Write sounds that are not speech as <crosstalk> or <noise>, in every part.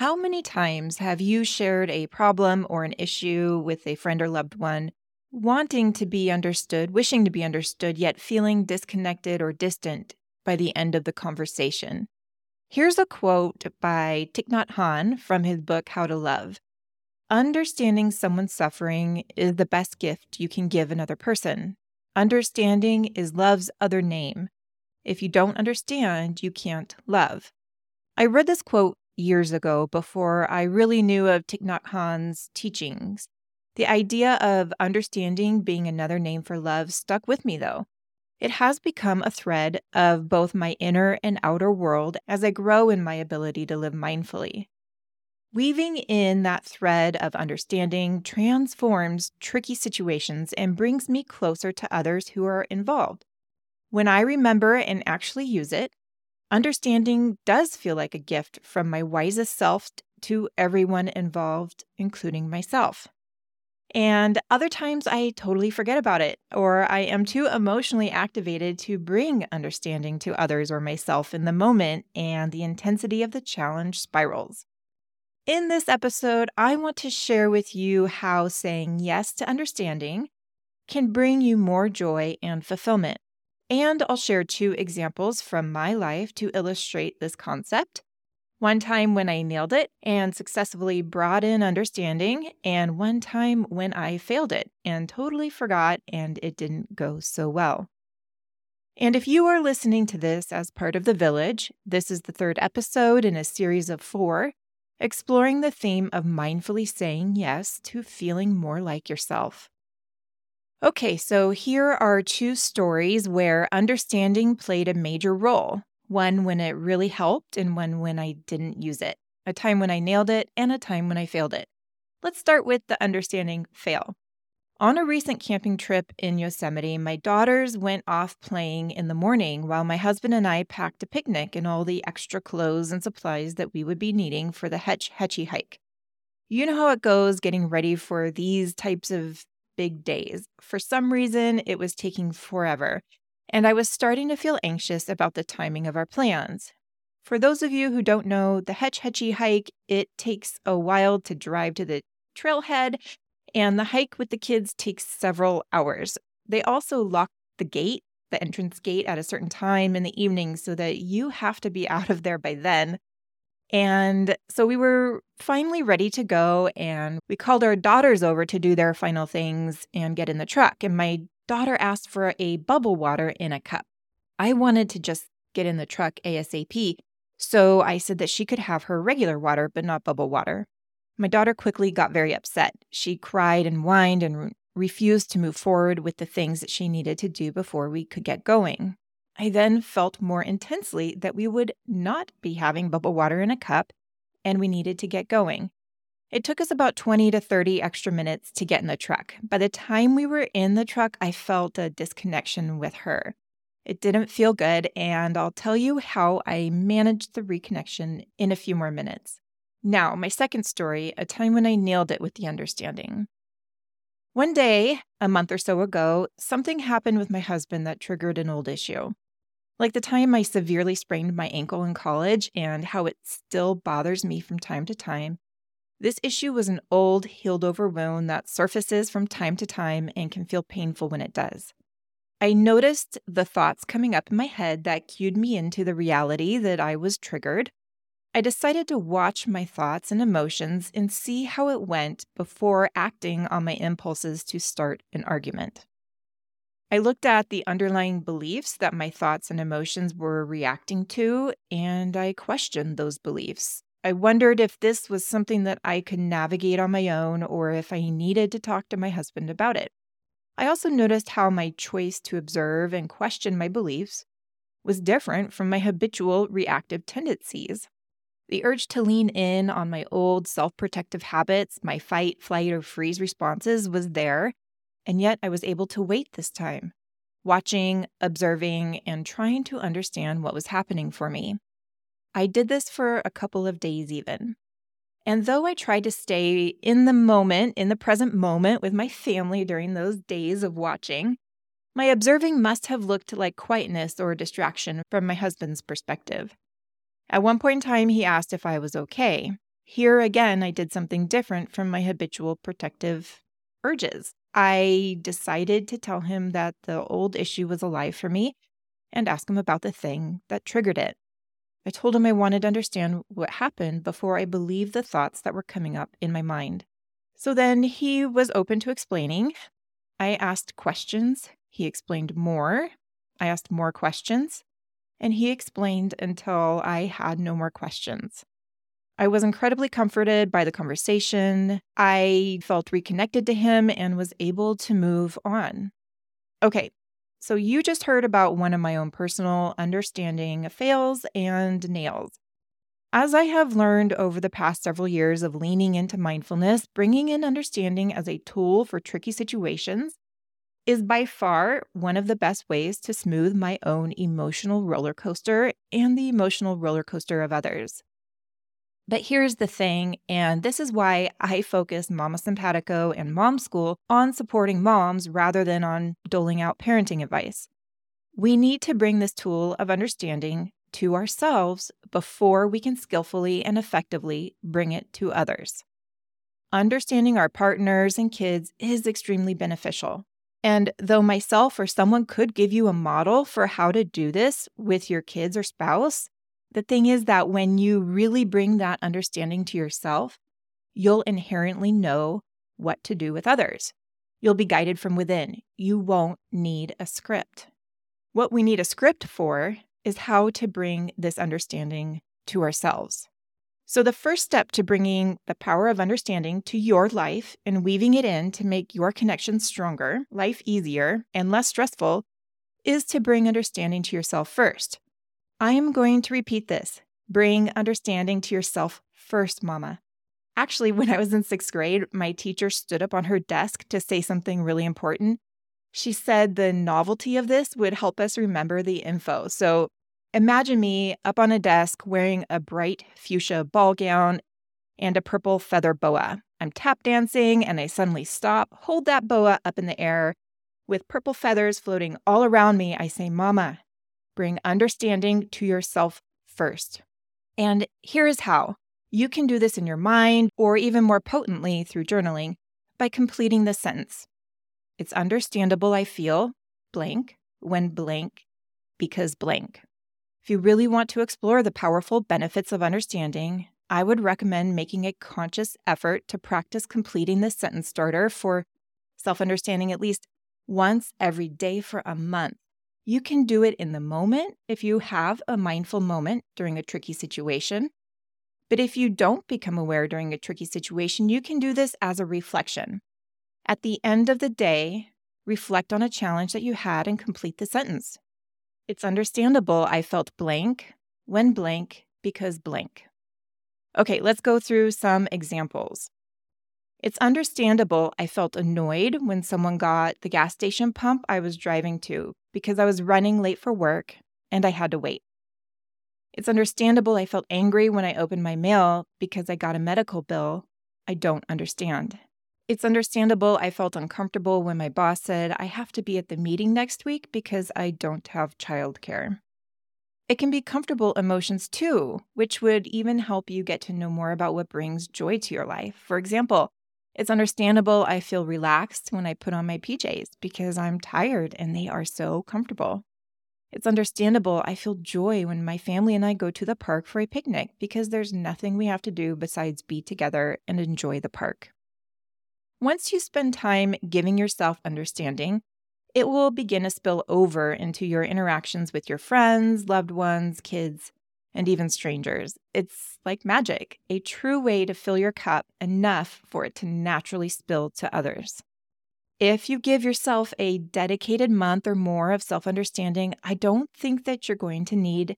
How many times have you shared a problem or an issue with a friend or loved one, wanting to be understood, wishing to be understood, yet feeling disconnected or distant by the end of the conversation? Here's a quote by Thich Nhat Hanh from his book, How to Love. Understanding someone's suffering is the best gift you can give another person. Understanding is love's other name. If you don't understand, you can't love. I read this quote years ago before I really knew of Thich Nhat Hanh's teachings. The idea of understanding being another name for love stuck with me, though. It has become a thread of both my inner and outer world as I grow in my ability to live mindfully. Weaving in that thread of understanding transforms tricky situations and brings me closer to others who are involved. When I remember and actually use it, understanding does feel like a gift from my wisest self to everyone involved, including myself. And other times I totally forget about it, or I am too emotionally activated to bring understanding to others or myself in the moment, and the intensity of the challenge spirals. In this episode, I want to share with you how saying yes to understanding can bring you more joy and fulfillment. And I'll share two examples from my life to illustrate this concept. One time when I nailed it and successfully brought in understanding, and one time when I failed it and totally forgot and it didn't go so well. And if you are listening to this as part of the village, this is the third episode in a series of four, exploring the theme of mindfully saying yes to feeling more like yourself. Okay, so here are two stories where understanding played a major role one when it really helped and one when I didn't use it, a time when I nailed it, and a time when I failed it. Let's start with the understanding fail. On a recent camping trip in Yosemite, my daughters went off playing in the morning while my husband and I packed a picnic and all the extra clothes and supplies that we would be needing for the Hetch Hetchy hike. You know how it goes getting ready for these types of big days. For some reason, it was taking forever, and I was starting to feel anxious about the timing of our plans. For those of you who don't know, the Hetch Hetchy hike, it takes a while to drive to the trailhead, and the hike with the kids takes several hours. They also lock the gate, the entrance gate, at a certain time in the evening so that you have to be <laughs> out of there by then. And so we were finally ready to go, and we called our daughters over to do their final things and get in the truck. And my daughter asked for a bubble water in a cup. I wanted to just get in the truck ASAP, so I said that she could have her regular water, but not bubble water. My daughter quickly got very upset. She cried and whined and re- refused to move forward with the things that she needed to do before we could get going. I then felt more intensely that we would not be having bubble water in a cup and we needed to get going. It took us about 20 to 30 extra minutes to get in the truck. By the time we were in the truck, I felt a disconnection with her. It didn't feel good, and I'll tell you how I managed the reconnection in a few more minutes. Now, my second story a time when I nailed it with the understanding. One day, a month or so ago, something happened with my husband that triggered an old issue. Like the time I severely sprained my ankle in college and how it still bothers me from time to time, this issue was an old, healed over wound that surfaces from time to time and can feel painful when it does. I noticed the thoughts coming up in my head that cued me into the reality that I was triggered. I decided to watch my thoughts and emotions and see how it went before acting on my impulses to start an argument. I looked at the underlying beliefs that my thoughts and emotions were reacting to, and I questioned those beliefs. I wondered if this was something that I could navigate on my own or if I needed to talk to my husband about it. I also noticed how my choice to observe and question my beliefs was different from my habitual reactive tendencies. The urge to lean in on my old self protective habits, my fight, flight, or freeze responses was there, and yet I was able to wait this time, watching, observing, and trying to understand what was happening for me. I did this for a couple of days, even. And though I tried to stay in the moment, in the present moment with my family during those days of watching, my observing must have looked like quietness or distraction from my husband's perspective. At one point in time, he asked if I was okay. Here again, I did something different from my habitual protective urges. I decided to tell him that the old issue was alive for me and ask him about the thing that triggered it. I told him I wanted to understand what happened before I believed the thoughts that were coming up in my mind. So then he was open to explaining. I asked questions. He explained more. I asked more questions. And he explained until I had no more questions. I was incredibly comforted by the conversation. I felt reconnected to him and was able to move on. Okay, so, you just heard about one of my own personal understanding fails and nails. As I have learned over the past several years of leaning into mindfulness, bringing in understanding as a tool for tricky situations is by far one of the best ways to smooth my own emotional roller coaster and the emotional roller coaster of others. But here's the thing, and this is why I focus Mama Simpatico and Mom School on supporting moms rather than on doling out parenting advice. We need to bring this tool of understanding to ourselves before we can skillfully and effectively bring it to others. Understanding our partners and kids is extremely beneficial. And though myself or someone could give you a model for how to do this with your kids or spouse, the thing is that when you really bring that understanding to yourself, you'll inherently know what to do with others. You'll be guided from within. You won't need a script. What we need a script for is how to bring this understanding to ourselves. So, the first step to bringing the power of understanding to your life and weaving it in to make your connection stronger, life easier, and less stressful is to bring understanding to yourself first. I am going to repeat this. Bring understanding to yourself first, mama. Actually, when I was in sixth grade, my teacher stood up on her desk to say something really important. She said the novelty of this would help us remember the info. So imagine me up on a desk wearing a bright fuchsia ball gown and a purple feather boa. I'm tap dancing and I suddenly stop, hold that boa up in the air. With purple feathers floating all around me, I say, Mama, Bring understanding to yourself first. And here is how you can do this in your mind or even more potently through journaling by completing the sentence. It's understandable I feel blank when blank because blank. If you really want to explore the powerful benefits of understanding, I would recommend making a conscious effort to practice completing the sentence starter for self understanding at least once every day for a month. You can do it in the moment if you have a mindful moment during a tricky situation. But if you don't become aware during a tricky situation, you can do this as a reflection. At the end of the day, reflect on a challenge that you had and complete the sentence. It's understandable I felt blank when blank because blank. Okay, let's go through some examples. It's understandable I felt annoyed when someone got the gas station pump I was driving to because I was running late for work and I had to wait. It's understandable I felt angry when I opened my mail because I got a medical bill I don't understand. It's understandable I felt uncomfortable when my boss said I have to be at the meeting next week because I don't have childcare. It can be comfortable emotions too, which would even help you get to know more about what brings joy to your life. For example, it's understandable I feel relaxed when I put on my PJs because I'm tired and they are so comfortable. It's understandable I feel joy when my family and I go to the park for a picnic because there's nothing we have to do besides be together and enjoy the park. Once you spend time giving yourself understanding, it will begin to spill over into your interactions with your friends, loved ones, kids, and even strangers. It's like magic, a true way to fill your cup enough for it to naturally spill to others. If you give yourself a dedicated month or more of self understanding, I don't think that you're going to need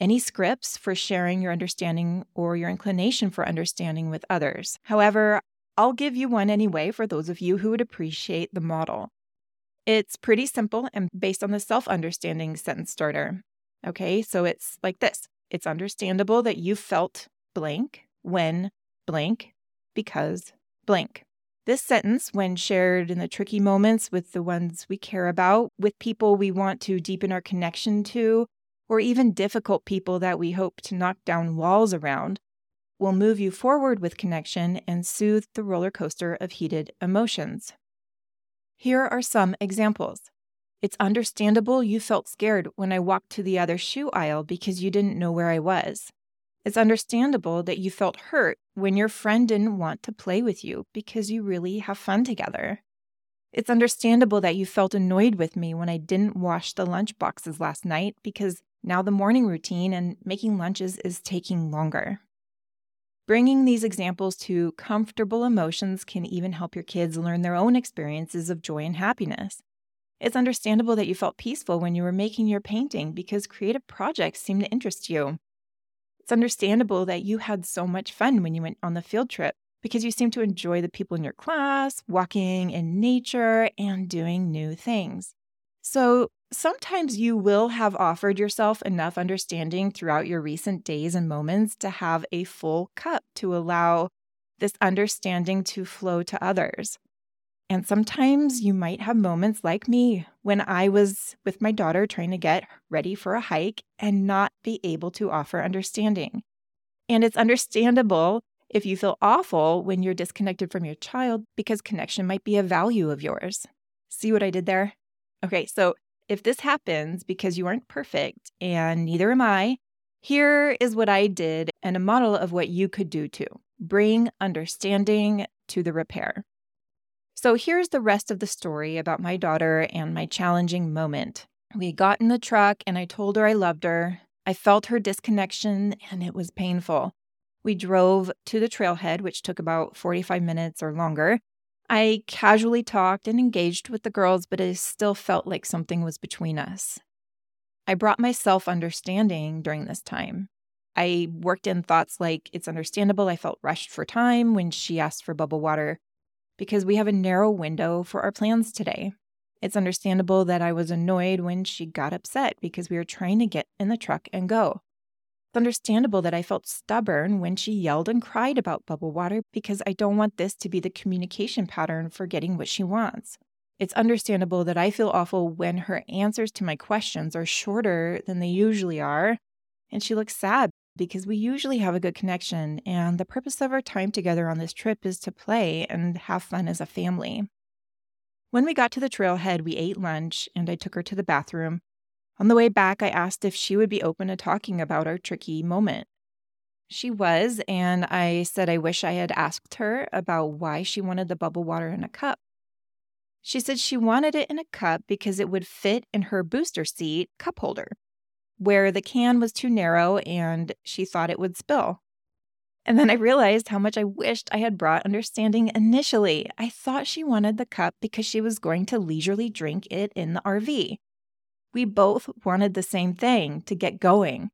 any scripts for sharing your understanding or your inclination for understanding with others. However, I'll give you one anyway for those of you who would appreciate the model. It's pretty simple and based on the self understanding sentence starter. Okay, so it's like this it's understandable that you felt blank when blank because blank. This sentence, when shared in the tricky moments with the ones we care about, with people we want to deepen our connection to, or even difficult people that we hope to knock down walls around, will move you forward with connection and soothe the roller coaster of heated emotions. Here are some examples. It's understandable you felt scared when I walked to the other shoe aisle because you didn't know where I was. It's understandable that you felt hurt when your friend didn't want to play with you because you really have fun together. It's understandable that you felt annoyed with me when I didn't wash the lunch boxes last night because now the morning routine and making lunches is taking longer. Bringing these examples to comfortable emotions can even help your kids learn their own experiences of joy and happiness. It's understandable that you felt peaceful when you were making your painting because creative projects seem to interest you. It's understandable that you had so much fun when you went on the field trip because you seem to enjoy the people in your class, walking in nature, and doing new things. So, sometimes you will have offered yourself enough understanding throughout your recent days and moments to have a full cup to allow this understanding to flow to others. And sometimes you might have moments like me when I was with my daughter trying to get ready for a hike and not be able to offer understanding. And it's understandable if you feel awful when you're disconnected from your child because connection might be a value of yours. See what I did there? Okay, so if this happens because you aren't perfect and neither am I, here is what I did and a model of what you could do too. Bring understanding to the repair. So here's the rest of the story about my daughter and my challenging moment. We got in the truck and I told her I loved her. I felt her disconnection and it was painful. We drove to the trailhead, which took about 45 minutes or longer. I casually talked and engaged with the girls, but it still felt like something was between us. I brought myself understanding during this time. I worked in thoughts like it's understandable I felt rushed for time when she asked for bubble water because we have a narrow window for our plans today. It's understandable that I was annoyed when she got upset because we were trying to get in the truck and go. It's understandable that I felt stubborn when she yelled and cried about bubble water because I don't want this to be the communication pattern for getting what she wants. It's understandable that I feel awful when her answers to my questions are shorter than they usually are, and she looks sad because we usually have a good connection, and the purpose of our time together on this trip is to play and have fun as a family. When we got to the trailhead, we ate lunch and I took her to the bathroom. On the way back, I asked if she would be open to talking about our tricky moment. She was, and I said I wish I had asked her about why she wanted the bubble water in a cup. She said she wanted it in a cup because it would fit in her booster seat cup holder where the can was too narrow and she thought it would spill. And then I realized how much I wished I had brought understanding initially. I thought she wanted the cup because she was going to leisurely drink it in the RV. We both wanted the same thing to get going.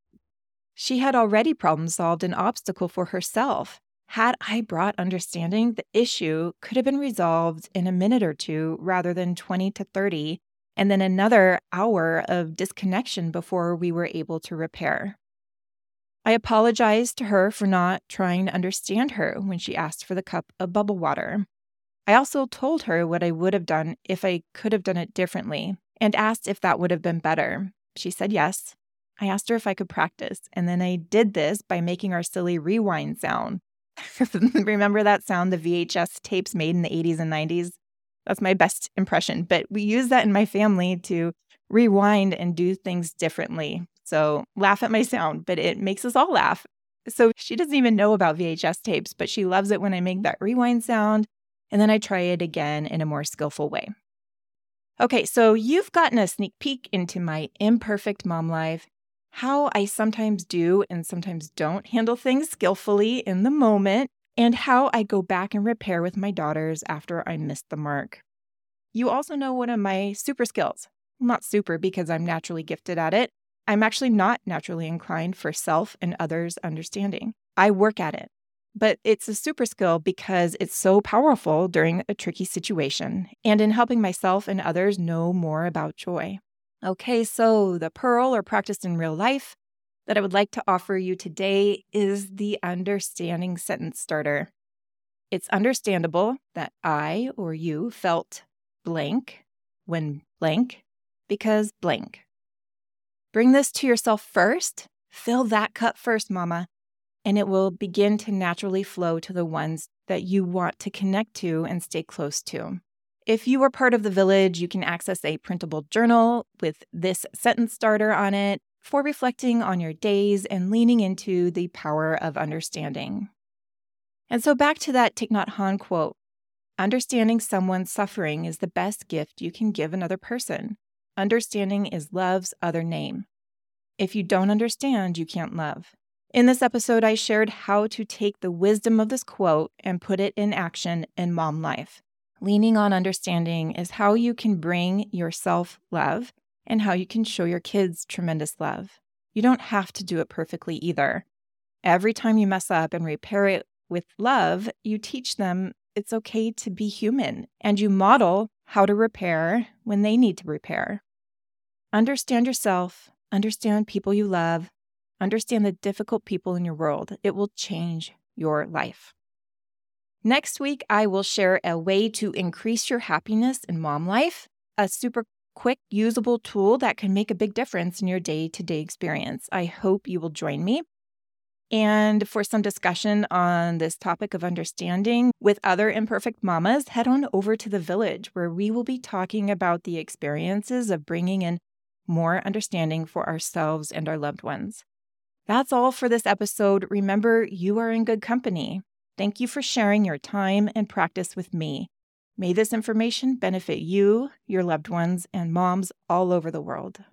She had already problem solved an obstacle for herself. Had I brought understanding, the issue could have been resolved in a minute or two rather than 20 to 30 and then another hour of disconnection before we were able to repair. I apologized to her for not trying to understand her when she asked for the cup of bubble water. I also told her what I would have done if I could have done it differently and asked if that would have been better. She said yes. I asked her if I could practice, and then I did this by making our silly rewind sound. <laughs> Remember that sound the VHS tapes made in the 80s and 90s? That's my best impression. But we use that in my family to rewind and do things differently. So laugh at my sound, but it makes us all laugh. So she doesn't even know about VHS tapes, but she loves it when I make that rewind sound. And then I try it again in a more skillful way. Okay, so you've gotten a sneak peek into my imperfect mom life, how I sometimes do and sometimes don't handle things skillfully in the moment, and how I go back and repair with my daughters after I missed the mark. You also know one of my super skills. Not super because I'm naturally gifted at it. I'm actually not naturally inclined for self and others' understanding. I work at it. But it's a super skill because it's so powerful during a tricky situation and in helping myself and others know more about joy. Okay, so the pearl or practiced in real life that I would like to offer you today is the understanding sentence starter. It's understandable that I or you felt blank when blank because blank. Bring this to yourself first. Fill that cup first, mama. and it will begin to naturally flow to the ones that you want to connect to and stay close to. If you are part of the village, you can access a printable journal with this sentence starter on it for reflecting on your days and leaning into the power of understanding. And so back to that Thich Nhat Hanh quote Understanding someone's suffering is the best gift you can give another person. Understanding is love's other name. If you don't understand, you can't love. In this episode, I shared how to take the wisdom of this quote and put it in action in mom life. Leaning on understanding is how you can bring yourself love and how you can show your kids tremendous love. You don't have to do it perfectly either. Every time you mess up and repair it with love, you teach them it's okay to be human and you model how to repair when they need to repair. Understand yourself, understand people you love, understand the difficult people in your world. It will change your life. Next week, I will share a way to increase your happiness in mom life, a super quick, usable tool that can make a big difference in your day to day experience. I hope you will join me. And for some discussion on this topic of understanding with other imperfect mamas, head on over to the village where we will be talking about the experiences of bringing in more understanding for ourselves and our loved ones. That's all for this episode. Remember, you are in good company. Thank you for sharing your time and practice with me. May this information benefit you, your loved ones, and moms all over the world.